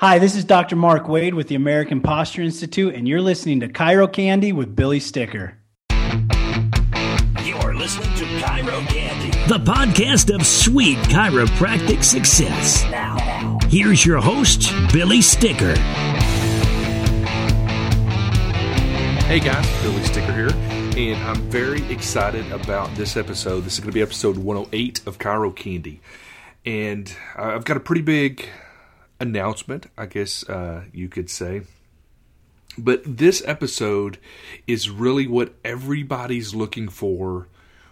Hi, this is Dr. Mark Wade with the American Posture Institute, and you're listening to Chiro Candy with Billy Sticker. You're listening to Chiro Candy. the podcast of sweet chiropractic success. Now, now, Here's your host, Billy Sticker. Hey guys, Billy Sticker here, and I'm very excited about this episode. This is going to be episode 108 of Chiro Candy, and uh, I've got a pretty big announcement, I guess uh, you could say. But this episode is really what everybody's looking for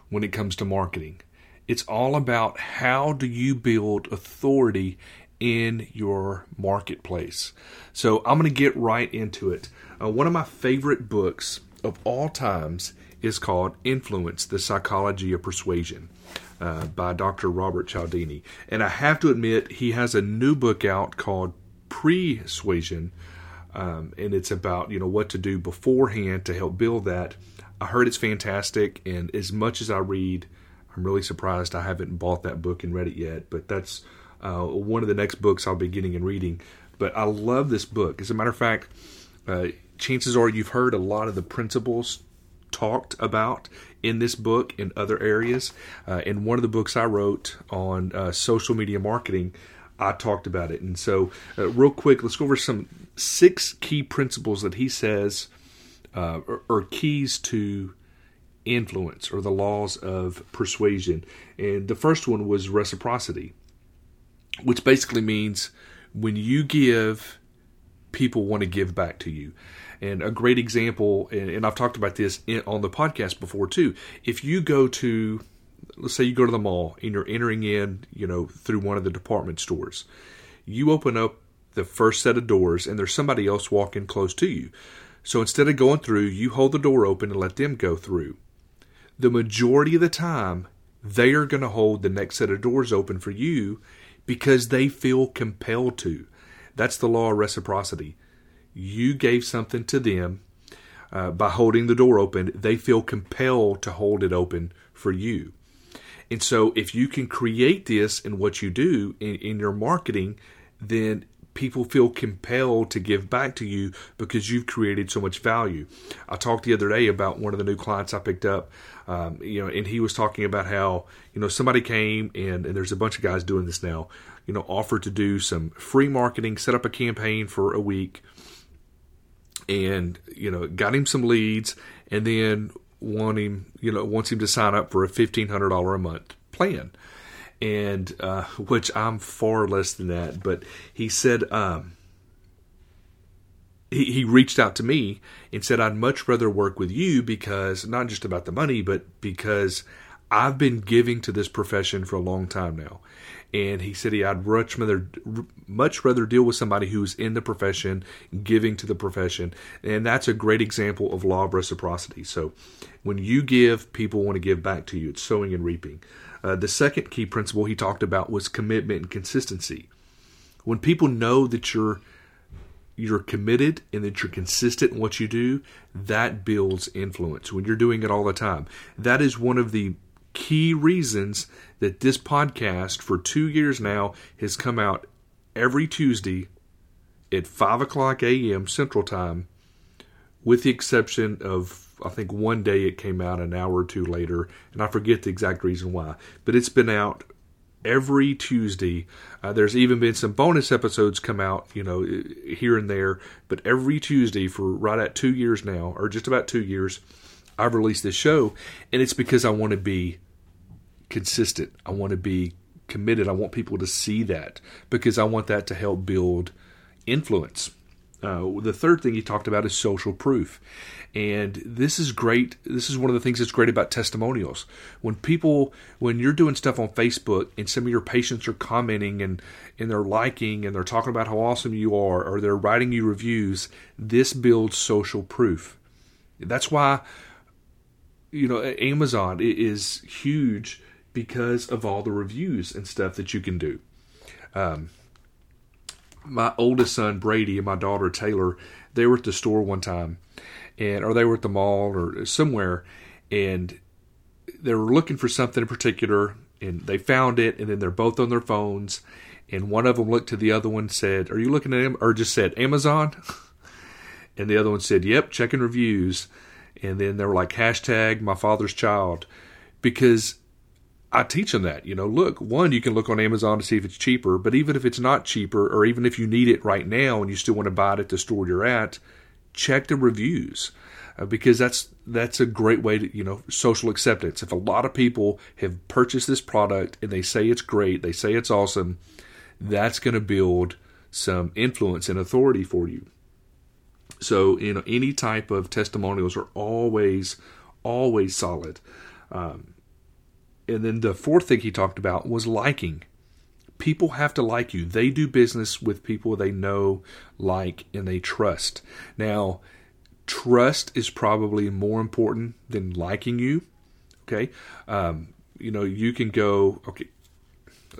when it comes to marketing. It's all about how do you build authority in your marketplace. So I'm going to get right into it. Uh, one of my favorite books of all times is called Influence: The Psychology of Persuasion. Uh, by Dr. Robert Cialdini. And I have to admit, he has a new book out called Pre-Suasion, um, and it's about you know what to do beforehand to help build that. I heard it's fantastic, and as much as I read, I'm really surprised I haven't bought that book and read it yet. But that's uh, one of the next books I'll be getting and reading. But I love this book. As a matter of fact, uh, chances are you've heard a lot of the principles talked about in this book in other areas. Uh, in one of the books I wrote on uh, social media marketing, I talked about it. And so, uh, real quick, let's go over some six key principles that he says uh, are, are keys to influence or the laws of persuasion. And the first one was reciprocity, which basically means when you give, people want to give back to you. And a great example, and, I've talked about this on the podcast before too. If you go to, let's say you go to the mall and you're entering in, you know, through one of the department stores, you open up the first set of doors and there's somebody else walking close to you. So instead of going through, you hold the door open and let them go through. The majority of the time, they are going to hold the next set of doors open for you because they feel compelled to. That's the law of reciprocity you gave something to them uh, by holding the door open, they feel compelled to hold it open for you. And so, if you can create this in what you do in, in your marketing, then people feel compelled to give back to you because you've created so much value. I talked the other day about one of the new clients I picked up, um, you know, and he was talking about how you know somebody came and, and there's a bunch of guys doing this now, you know, offered to do some free marketing, set up a campaign for a week and you know got him some leads and then want him you know wants him to sign up for a fifteen hundred dollar a month plan. And uh, which I'm far less than that but he said um, he, he reached out to me and said I'd much rather work with you because not just about the money but because I've been giving to this profession for a long time now and he said he I'd much rather much rather deal with somebody who's in the profession, giving to the profession, and that's a great example of law of reciprocity. So, when you give, people want to give back to you. It's sowing and reaping. Uh, the second key principle he talked about was commitment and consistency. When people know that you're you're committed and that you're consistent in what you do, that builds influence. When you're doing it all the time, that is one of the key reasons that this podcast for two years now has come out every Tuesday at 5 o'clock a.m. Central Time, with the exception of, I think, one day it came out an hour or two later, and I forget the exact reason why. But it's been out every Tuesday. Uh, there's even been some bonus episodes come out, you know, here and there, but every Tuesday for right at two years now, or just about two years, I've released this show, and it's because I want to be consistent. I want to be committed. I want people to see that because I want that to help build influence. Uh, the third thing he talked about is social proof. And this is great. This is one of the things that's great about testimonials. When people, when you're doing stuff on Facebook and some of your patients are commenting and, and they're liking and they're talking about how awesome you are or they're writing you reviews, this builds social proof. That's why, you know, Amazon is huge because of all the reviews and stuff that you can do. Um, my oldest son Brady and my daughter Taylor, they were at the store one time, and or they were at the mall or somewhere, and they were looking for something in particular, and they found it, and then they're both on their phones, and one of them looked to the other one, said, "Are you looking at him?" Or just said Amazon, and the other one said, "Yep, checking reviews." And then they were like hashtag my father's child, because I teach them that. You know, look, one, you can look on Amazon to see if it's cheaper, but even if it's not cheaper, or even if you need it right now and you still want to buy it at the store you're at, check the reviews. Uh, because that's that's a great way to you know social acceptance. If a lot of people have purchased this product and they say it's great, they say it's awesome, that's going to build some influence and authority for you. So you know any type of testimonials are always always solid. Um, and then the fourth thing he talked about was liking. People have to like you. They do business with people they know, like, and they trust. Now, trust is probably more important than liking you. Okay. Um, you know, you can go, okay,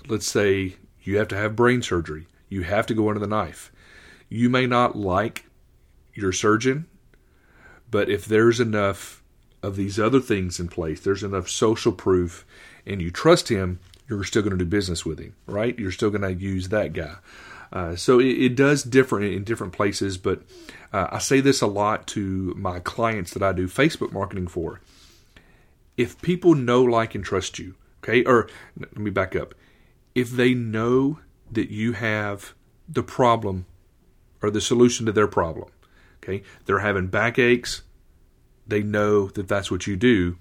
let's say you have to have brain surgery, you have to go under the knife. You may not like your surgeon, but if there's enough of these other things in place, there's enough social proof, and you trust him, you're still going to do business with him, right? You're still going to use that guy. Uh, so it, it, does differ in, different places, but uh, I say this a lot to my clients that I do Facebook marketing for. If people know, like, and trust you, okay, or let me back up. If they know that you have the problem or the solution to their problem, okay, they're having backaches, they know that that's what you do,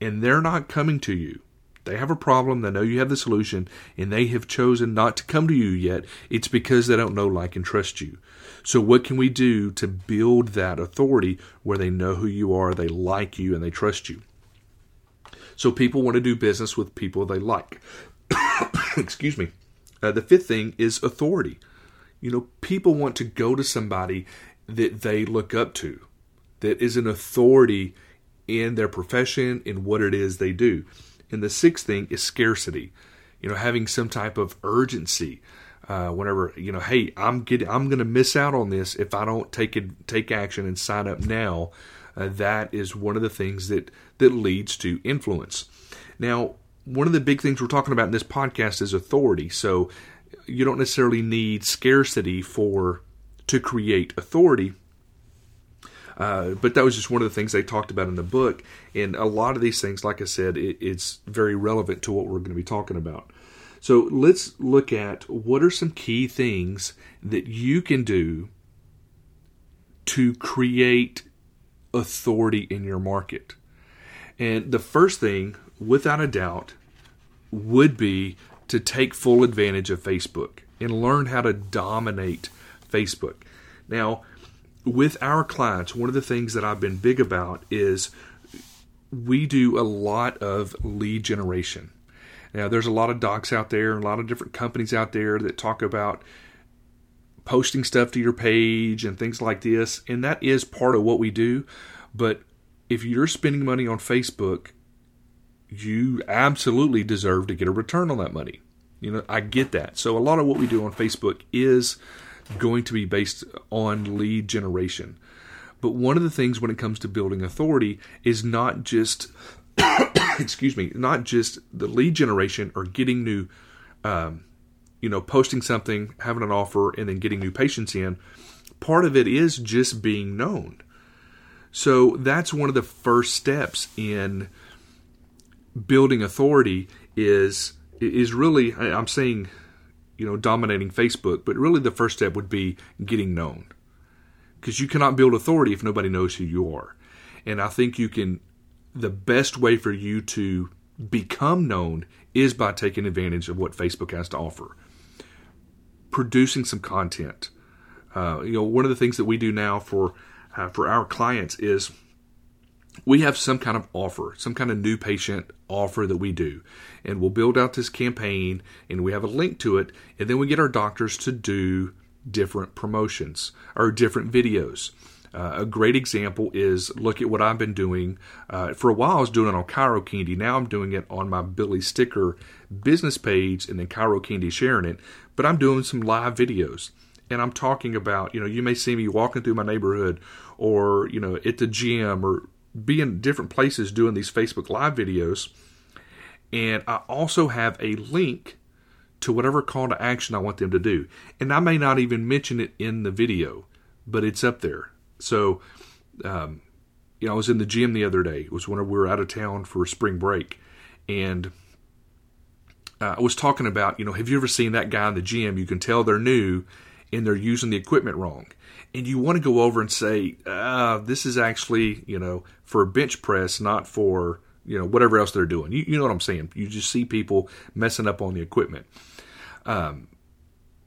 and they're not coming to you. They have a problem, they know you have the solution, and they have chosen not to come to you yet. It's because they don't know, like, and trust you. So, what can we do to build that authority where they know who you are, they like you, and they trust you? So, people want to do business with people they like. Excuse me. Uh, the fifth thing is authority. You know, people want to go to somebody that they look up to that is an authority in their profession, in what it is they do. And the sixth thing is scarcity. You know, having some type of urgency. Uh, whenever you know, hey, I'm getting, I'm going to miss out on this if I don't take it, take action and sign up now. Uh, that is one of the things that that leads to influence. Now, one of the big things we're talking about in this podcast is authority. So, you don't necessarily need scarcity for to create authority uh, but that was just one of the things they talked about in the book. And a lot of these things, like I said, it, it's very relevant to what we're going to be talking about. So let's look at what are some key things that you can do to create authority in your market. And the first thing, without a doubt, would be to take full advantage of Facebook and learn how to dominate Facebook. Now, with our clients, one of the things that I've been big about is we do a lot of lead generation. Now, there's a lot of docs out there, a lot of different companies out there that talk about posting stuff to your page and things like this, and that is part of what we do. But if you're spending money on Facebook, you absolutely deserve to get a return on that money. You know, I get that. So a lot of what we do on Facebook is going to be based on lead generation. But one of the things when it comes to building authority is not just, excuse me, not just the lead generation or getting new, um, you know, posting something, having an offer, and then getting new patients in. Part of it is just being known. So that's one of the first steps in building authority is is really I'm saying you know, dominating Facebook, but really the first step would be getting known. Because you cannot build authority if nobody knows who you are. And I think you can, the best way for you to become known is by taking advantage of what Facebook has to offer. Producing some content. Uh, you know, one of the things that we do now for uh, for our clients is we have some kind of offer, some kind of new patient offer that we do. And we'll build out this campaign and we have a link to it. And then we get our doctors to do different promotions or different videos. Uh, a great example is look at what I've been doing. Uh, for a while, I was doing it on Chiro Candy. Now I'm doing it on my Billy Sticker business page and then Chiro Candy sharing it. But I'm doing some live videos and I'm talking about, you know, you may see me walking through my neighborhood or, you know, at the gym or be in different places doing these Facebook Live videos. And I also have a link to whatever call to action I want them to do. And I may not even mention it in the video, but it's up there. So, um, you know, I was in the gym the other day. It was when we were out of town for spring break. And uh, I was talking about, you know, have you ever seen that guy in the gym? You can tell they're new and they're using the equipment wrong. And you want to go over and say, uh, this is actually, you know, for a bench press, not for, you know, whatever else they're doing. You, you know what I'm saying? You just see people messing up on the equipment. Um,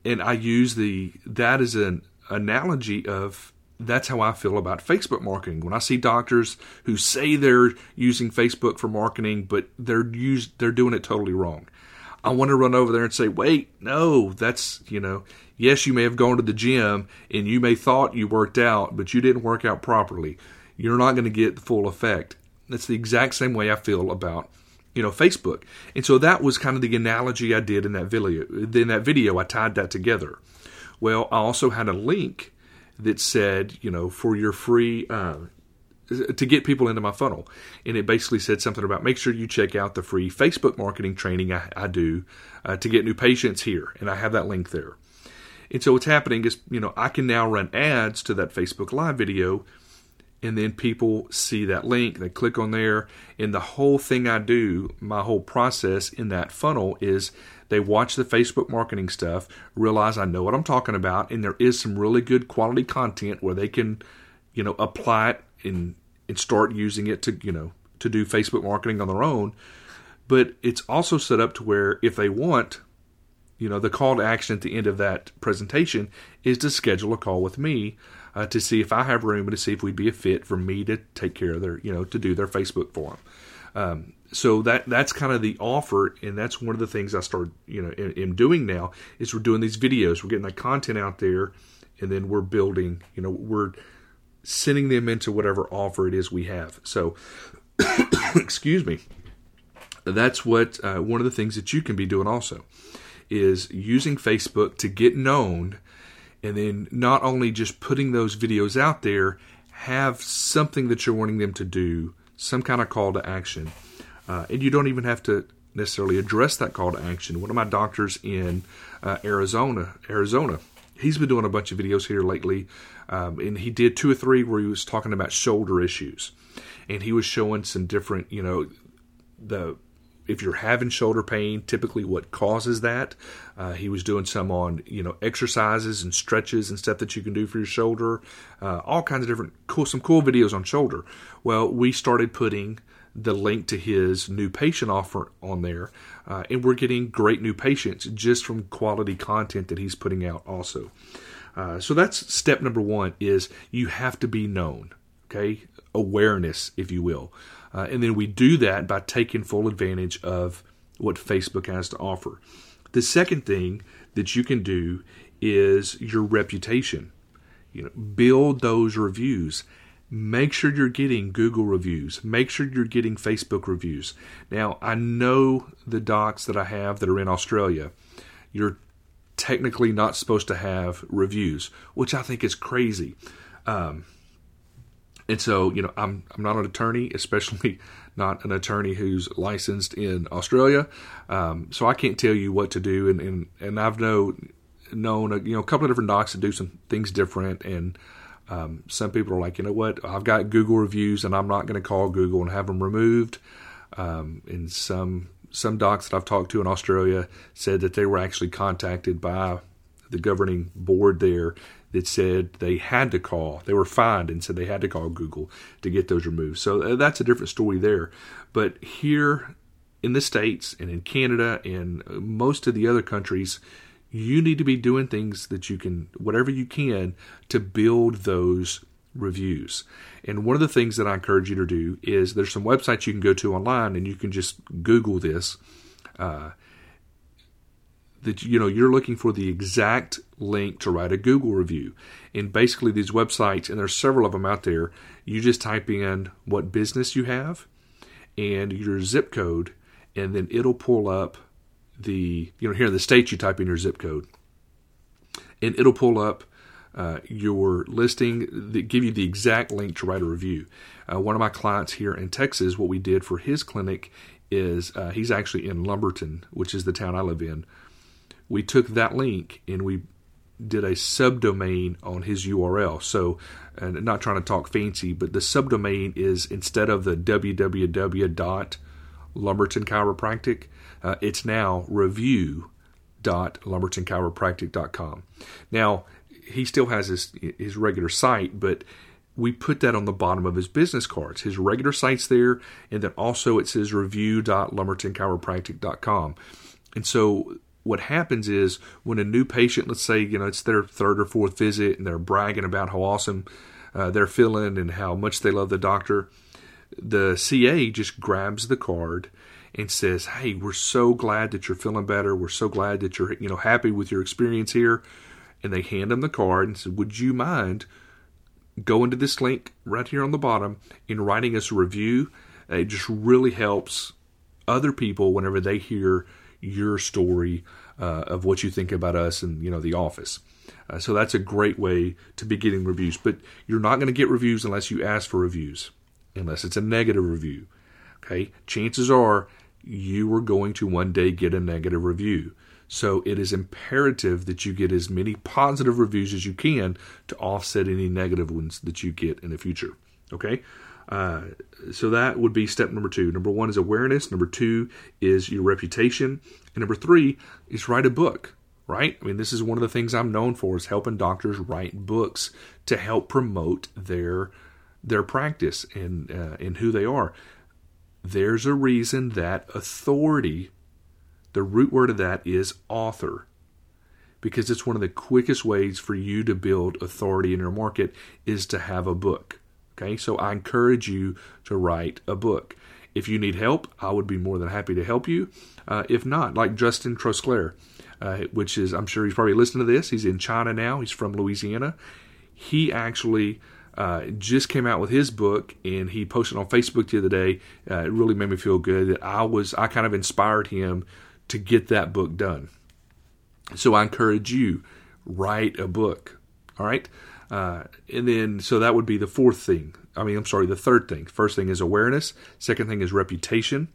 and I use the, that is an analogy of that's how I feel about Facebook marketing. When I see doctors who say they're using Facebook for marketing, but they're used, they're doing it totally wrong. I want to run over there and say, wait, no, that's, you know, yes, you may have gone to the gym and you may thought you worked out, but you didn't work out properly. You're not going to get the full effect. That's the exact same way I feel about, you know, Facebook. And so that was kind of the analogy I did in that video. In that video, I tied that together. Well, I also had a link that said, you know, for your free uh, to get people into my funnel. And it basically said something about make sure you check out the free Facebook marketing training I, I do uh, to get new patients here. And I have that link there. And so what's happening is, you know, I can now run ads to that Facebook Live video. And then people see that link, they click on there, and the whole thing I do, my whole process in that funnel is they watch the Facebook marketing stuff, realize I know what I'm talking about, and there is some really good quality content where they can, you know, apply it and and start using it to you know to do Facebook marketing on their own. But it's also set up to where if they want, you know, the call to action at the end of that presentation is to schedule a call with me uh, to see if I have room and to see if we'd be a fit for me to take care of their, you know, to do their Facebook for them. Um, so that that's kind of the offer, and that's one of the things I started, you know, in, in doing now is we're doing these videos, we're getting that content out there, and then we're building, you know, we're sending them into whatever offer it is we have. So, excuse me. That's what uh, one of the things that you can be doing also is using Facebook to get known and then not only just putting those videos out there, have something that you're wanting them to do, some kind of call to action. Uh, and you don't even have to necessarily address that call to action. One of my doctors in uh, Arizona, Arizona, he's been doing a bunch of videos here lately, um, and he did two or three where he was talking about shoulder issues, and he was showing some different, you know, the if you're having shoulder pain, typically what causes that. Uh, he was doing some on you know exercises and stretches and stuff that you can do for your shoulder, uh, all kinds of different cool some cool videos on shoulder. Well, we started putting the link to his new patient offer on there, uh, and we're getting great new patients just from quality content that he's putting out also. Uh, so that's step number one is you have to be known okay? Awareness if you will. Uh, and then we do that by taking full advantage of what facebook has to offer. The second thing that you can do is your reputation. You know build those reviews. Make sure you're getting Google reviews. Make sure you're getting Facebook reviews. Now, I know the docs that I have that are in Australia, you're technically not supposed to have reviews, which I think is crazy. Um, and so, you know, I'm I'm not an attorney, especially not an attorney who's licensed in Australia. Um, so I can't tell you what to do. And and, and I've know known a, you know a couple of different docs that do some things different and um, some people are like, you know what, I've got Google reviews and I'm not going to call Google and have them removed. Um, and some some docs that I've talked to in Australia said that they were actually contacted by the governing board there that said they had to call. They were fined and said they had to call Google to get those removed. So uh, that's a different story there. But here in the States and in Canada and uh, most of the other countries, you need to be doing things that you can, whatever you can, to build those reviews. And one of the things that I encourage you to do is there's some websites you can go to online and you can just Google this. Uh, that you know you're looking for the exact link to write a Google review. And basically these websites, and there's several of them out there, you just type in what business you have and your zip code, and then it'll pull up the you know here in the states you type in your zip code and it'll pull up uh, your listing that give you the exact link to write a review uh, one of my clients here in texas what we did for his clinic is uh, he's actually in lumberton which is the town i live in we took that link and we did a subdomain on his URL. So, and not trying to talk fancy, but the subdomain is instead of the www dot Lumberton Chiropractic, uh, it's now review dot. Now, he still has his his regular site, but we put that on the bottom of his business cards. His regular site's there, and then also it says review.lumbertonchiropractic.com. And so what happens is when a new patient, let's say, you know, it's their third or fourth visit and they're bragging about how awesome uh, they're feeling and how much they love the doctor, the CA just grabs the card and says, "Hey, we're so glad that you're feeling better. We're so glad that you're, you know, happy with your experience here." And they hand them the card and said, "Would you mind going to this link right here on the bottom and writing us a review?" It just really helps other people whenever they hear your story uh, of what you think about us and you know the office. Uh, so that's a great way to be getting reviews. But you're not going to get reviews unless you ask for reviews, unless it's a negative review. Okay, chances are you are going to one day get a negative review. So it is imperative that you get as many positive reviews as you can to offset any negative ones that you get in the future. Okay. Uh, so that would be step number two. Number one is awareness. Number two is your reputation. And number three is write a book. Right? I mean, this is one of the things I'm known for is helping doctors write books to help promote their their practice and uh, and who they are. There's a reason that authority, the root word of that is author, because it's one of the quickest ways for you to build authority in your market is to have a book. Okay, so I encourage you to write a book. If you need help, I would be more than happy to help you. Uh, if not, like Justin Trosclair, uh, which is, I'm sure he's probably listening to this. He's in China now, he's from Louisiana. He actually uh, just came out with his book and he posted on Facebook the other day. Uh, it really made me feel good that I was, I kind of inspired him to get that book done. So I encourage you, write a book. All right. Uh, and then, so that would be the fourth thing. I mean, I'm sorry, the third thing. First thing is awareness. Second thing is reputation.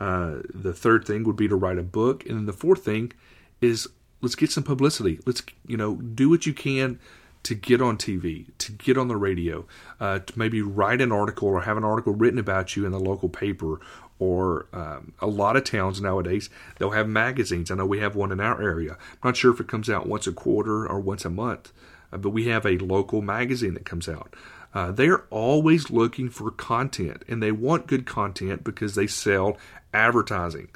Uh, the third thing would be to write a book. And then the fourth thing is let's get some publicity. Let's, you know, do what you can to get on TV, to get on the radio, uh, to maybe write an article or have an article written about you in the local paper. Or um, a lot of towns nowadays, they'll have magazines. I know we have one in our area. I'm not sure if it comes out once a quarter or once a month uh, but we have a local magazine that comes out. Uh, they're always looking for content and they want good content because they sell advertising.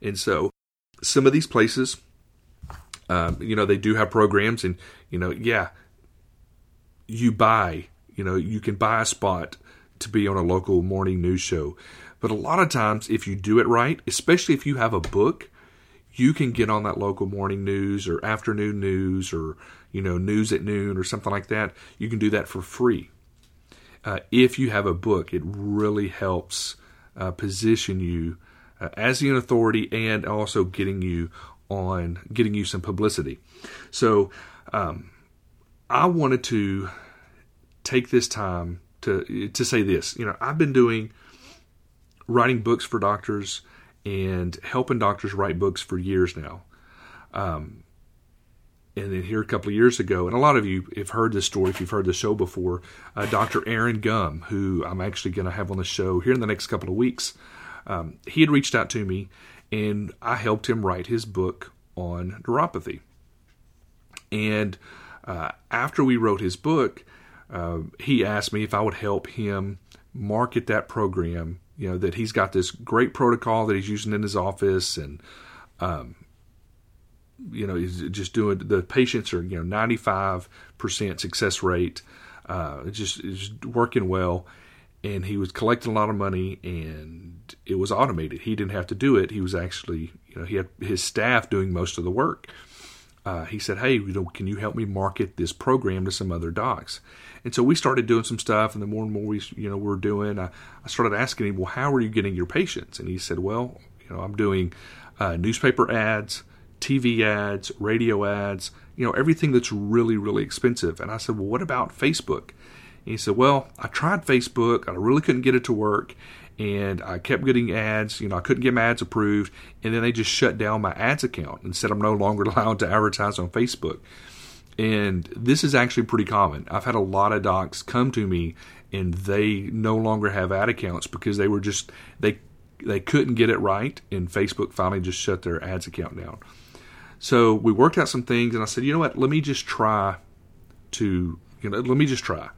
And so some of these places, um, you know, they do have programs and, you know, yeah, you buy, you know, you can buy a spot to be on a local morning news show. But a lot of times, if you do it right, especially if you have a book, you can get on that local morning news or afternoon news or you know, news at noon or something like that, you can do that for free. Uh, if you have a book, it really helps uh, position you uh, as an authority and also getting you on getting you some publicity. So um, I wanted to take this time to to say this. You know, I've been doing writing books for doctors and helping doctors write books for years now. Um, and then here a couple of years ago, and a lot of you have heard this story if you've heard the show before. Uh, Dr. Aaron Gum, who I'm actually going to have on the show here in the next couple of weeks, um, he had reached out to me, and I helped him write his book on neuropathy. And uh, after we wrote his book, uh, he asked me if I would help him market that program. You know that he's got this great protocol that he's using in his office, and um, you know, he's just doing the patients are you know 95% success rate, uh, just is working well, and he was collecting a lot of money, and it was automated. He didn't have to do it. He was actually you know he had his staff doing most of the work. Uh, he said, "Hey, you know, can you help me market this program to some other docs?" And so we started doing some stuff, and the more and more we, you know, we're doing, I, I started asking him, "Well, how are you getting your patients?" And he said, "Well, you know, I'm doing uh, newspaper ads, TV ads, radio ads, you know, everything that's really, really expensive. And I said, Well, what about Facebook? And he said, Well, I tried Facebook, I really couldn't get it to work. And I kept getting ads. You know, I couldn't get my ads approved, and then they just shut down my ads account and said I'm no longer allowed to advertise on Facebook. And this is actually pretty common. I've had a lot of docs come to me and they no longer have ad accounts because they were just they they couldn't get it right and Facebook finally just shut their ads account down. So we worked out some things and I said, "You know what? Let me just try to, you know, let me just try.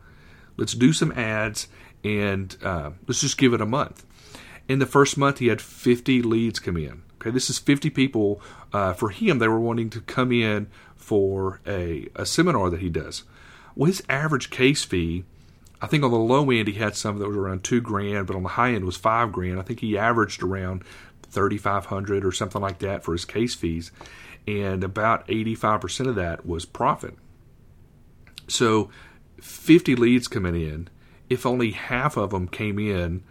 Let's do some ads and uh, let's just give it a month." In the first month, he had 50 leads come in. Okay, this is 50 people. Uh, for him, they were wanting to come in for a, a seminar that he does. Well, his average case fee, I think on the low end he had some that was around two grand, but on the high end was five grand. I think he averaged around 3,500 or something like that for his case fees, and about 85% of that was profit. So, 50 leads coming in. If only half of them came in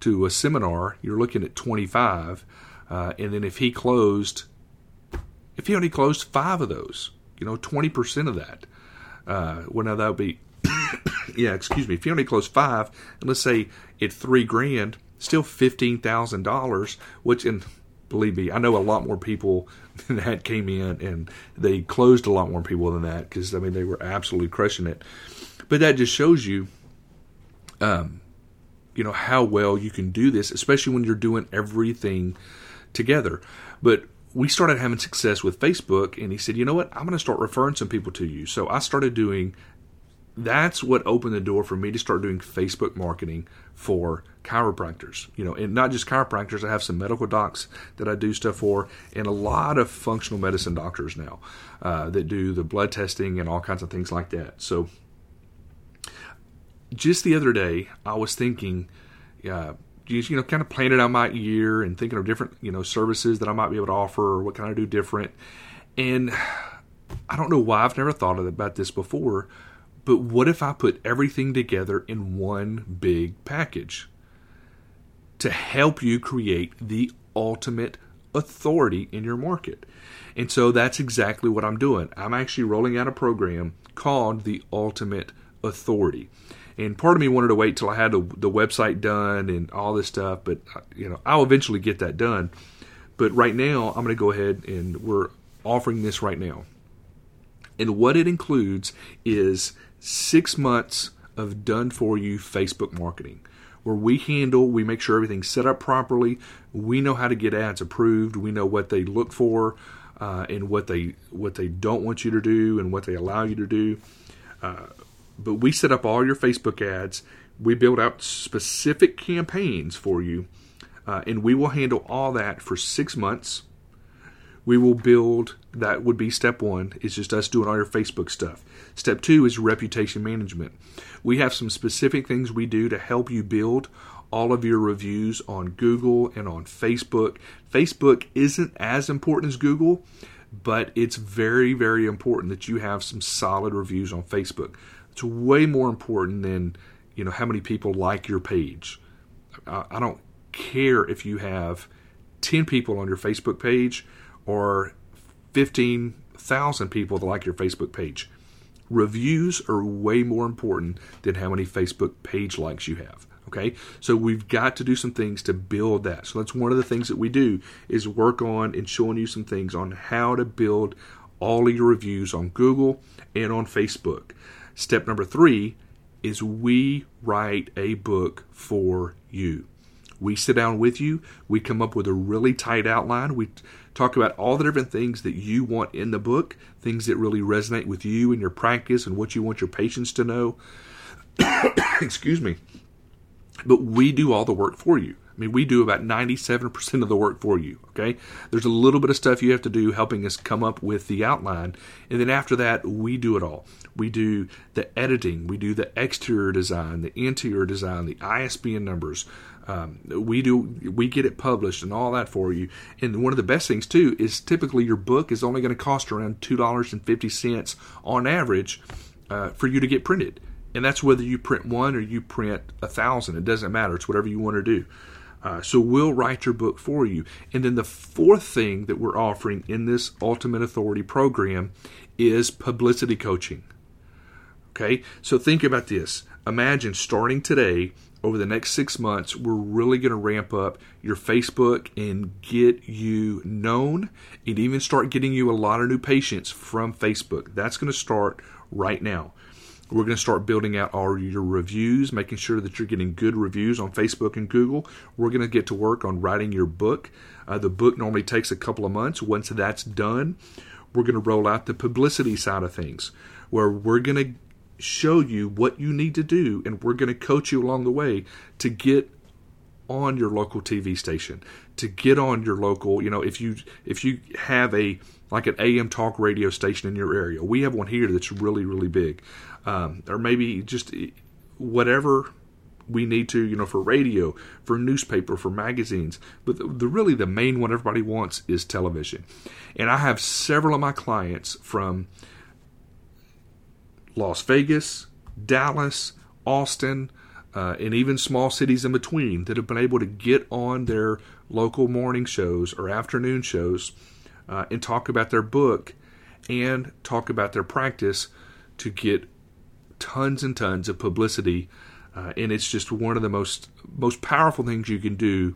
to a seminar, you're looking at 25. Uh, and then if he closed if he only closed five of those, you know, 20% of that, uh, well, now that would be, yeah, excuse me, if he only closed five, and let's say at three grand, still $15,000, which, and believe me, I know a lot more people than that came in and they closed a lot more people than that because, I mean, they were absolutely crushing it. But that just shows you, um, you know, how well you can do this, especially when you're doing everything together. But we started having success with Facebook, and he said, "You know what? I'm going to start referring some people to you." So I started doing. That's what opened the door for me to start doing Facebook marketing for chiropractors. You know, and not just chiropractors. I have some medical docs that I do stuff for, and a lot of functional medicine doctors now uh, that do the blood testing and all kinds of things like that. So, just the other day, I was thinking. Uh, you know, kind of planning out my year and thinking of different, you know, services that I might be able to offer or what can I do different. And I don't know why I've never thought about this before, but what if I put everything together in one big package to help you create the ultimate authority in your market? And so that's exactly what I'm doing. I'm actually rolling out a program called the Ultimate Authority and part of me wanted to wait till I had the, the website done and all this stuff, but you know I'll eventually get that done. But right now, I'm going to go ahead and we're offering this right now. And what it includes is six months of done for you Facebook marketing, where we handle, we make sure everything's set up properly. We know how to get ads approved. We know what they look for, uh, and what they what they don't want you to do, and what they allow you to do. Uh, but we set up all your Facebook ads. We build out specific campaigns for you, uh, and we will handle all that for six months. We will build that would be step one. It's just us doing all your Facebook stuff. Step two is reputation management. We have some specific things we do to help you build all of your reviews on Google and on Facebook. Facebook isn't as important as Google, but it's very, very important that you have some solid reviews on Facebook. It's way more important than you know how many people like your page. I, I don't care if you have ten people on your Facebook page or fifteen thousand people that like your Facebook page. Reviews are way more important than how many Facebook page likes you have. Okay, so we've got to do some things to build that. So that's one of the things that we do is work on and showing you some things on how to build all of your reviews on Google and on Facebook. Step number three is we write a book for you. We sit down with you, we come up with a really tight outline. We talk about all the different things that you want in the book, things that really resonate with you and your practice and what you want your patients to know. Excuse me. But we do all the work for you. I mean, we do about 97% of the work for you, okay? There's a little bit of stuff you have to do helping us come up with the outline. And then after that, we do it all. We do the editing, we do the exterior design, the interior design, the ISBN numbers. Um, we do we get it published and all that for you. And one of the best things too is typically your book is only going to cost around two dollars and fifty cents on average uh, for you to get printed. And that's whether you print one or you print a thousand. It doesn't matter. It's whatever you want to do. Uh, so we'll write your book for you. And then the fourth thing that we're offering in this Ultimate Authority program is publicity coaching. Okay, so think about this. imagine starting today over the next six months, we're really going to ramp up your Facebook and get you known and even start getting you a lot of new patients from Facebook. That's going to start right now. We're going to start building out all your reviews, making sure that you're getting good reviews on Facebook and Google. We're going to get to work on writing your book. Uh, the book normally takes a couple of months. Once that's done, we're going to roll out the publicity side of things, where we're going to show you what you need to do, and we're going to coach you along the way to get on your local TV station, to get on your local, you know, if you if you have a like an AM talk radio station in your area, we have one here that's really really big, um, or maybe just whatever we need to, you know, for radio, for newspaper, for magazines. But the, the, really the main one everybody wants is television. And I have several of my clients from Las Vegas, Dallas, Austin, uh, and even small cities in between that have been able to get on their local morning shows or afternoon shows uh, and talk about their book and talk about their practice to get tons and tons of publicity uh, and it's just one of the most most powerful things you can do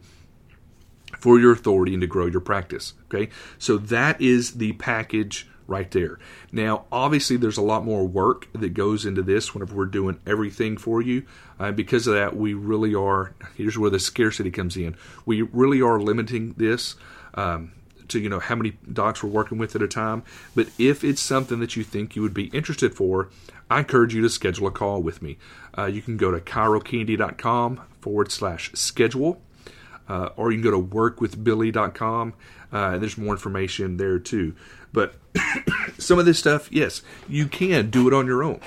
for your authority and to grow your practice. Okay, so that is the package right there. Now, obviously, there's a lot more work that goes into this whenever we're doing everything for you. Uh, because of that, we really are. Here's where the scarcity comes in. We really are limiting this. Um, to you know how many docs we're working with at a time. But if it's something that you think you would be interested for, I encourage you to schedule a call with me. Uh, you can go to chirocandy.com forward slash schedule, uh, or you can go to workwithbilly.com. Uh, there's more information there too. But some of this stuff, yes, you can do it on your own.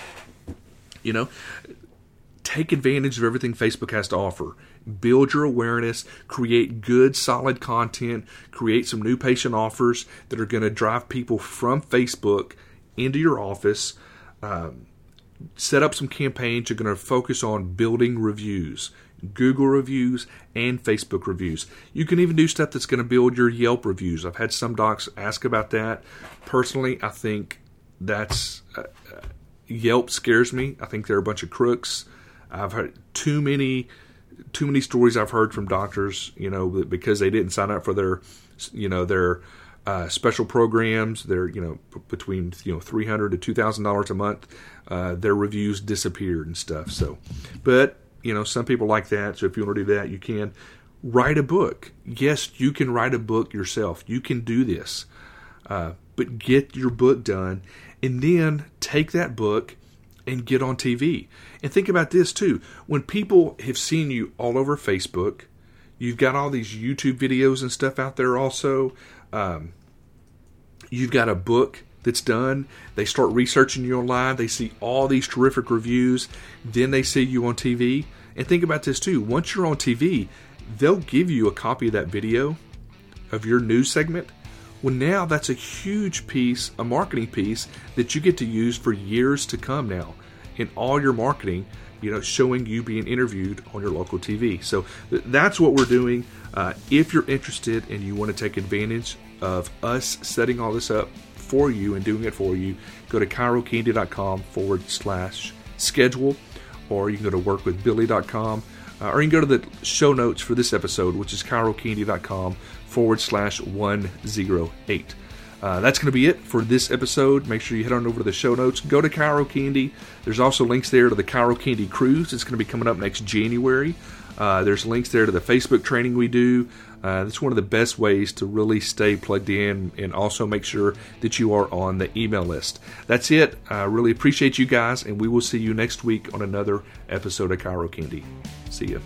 You know, take advantage of everything Facebook has to offer build your awareness, create good, solid content, create some new patient offers that are going to drive people from Facebook into your office. Um, set up some campaigns. You're going to focus on building reviews, Google reviews, and Facebook reviews. You can even do stuff that's going to build your Yelp reviews. I've had some docs ask about that. Personally, I think that's uh, uh Yelp scares me. I think they're a bunch of crooks. I've heard too many too many stories I've heard from doctors, you know, because they didn't sign up for their, you know, their uh, special programs. They're you know p- between you know three hundred to two thousand dollars a month. Uh, their reviews disappeared and stuff. So, but you know some people like that. So if you want to do that, you can write a book. Yes, you can write a book yourself. You can do this, uh, but get your book done, and then take that book and get on TV. And think about this too. When people have seen you all over Facebook, you've got all these YouTube videos and stuff out there also. Um, you've got a book that's done. They start researching you online. They see all these terrific reviews. Then they see you on TV. And think about this too. Once you're on TV, they'll give you a copy of that video of your news segment well, now that's a huge piece, a marketing piece that you get to use for years to come now in all your marketing, you know, showing you being interviewed on your local TV. So th- that's what we're doing. Uh, if you're interested and you want to take advantage of us setting all this up for you and doing it for you, go to chirocandy.com forward slash schedule, or you can go to workwithbilly.com, uh, or you can go to the show notes for this episode, which is chirocandy.com forward slash 108. Uh, that's going to be it for this episode. Make sure you head on over to the show notes. Go to Chiro Candy. There's also links there to the Chiro Candy Cruise. It's going to be coming up next January. Uh, there's links there to the Facebook training we do. Uh, that's one of the best ways to really stay plugged in and also make sure that you are on the email list. That's it. I really appreciate you guys, and we will see you next week on another episode of Chiro Candy. See you.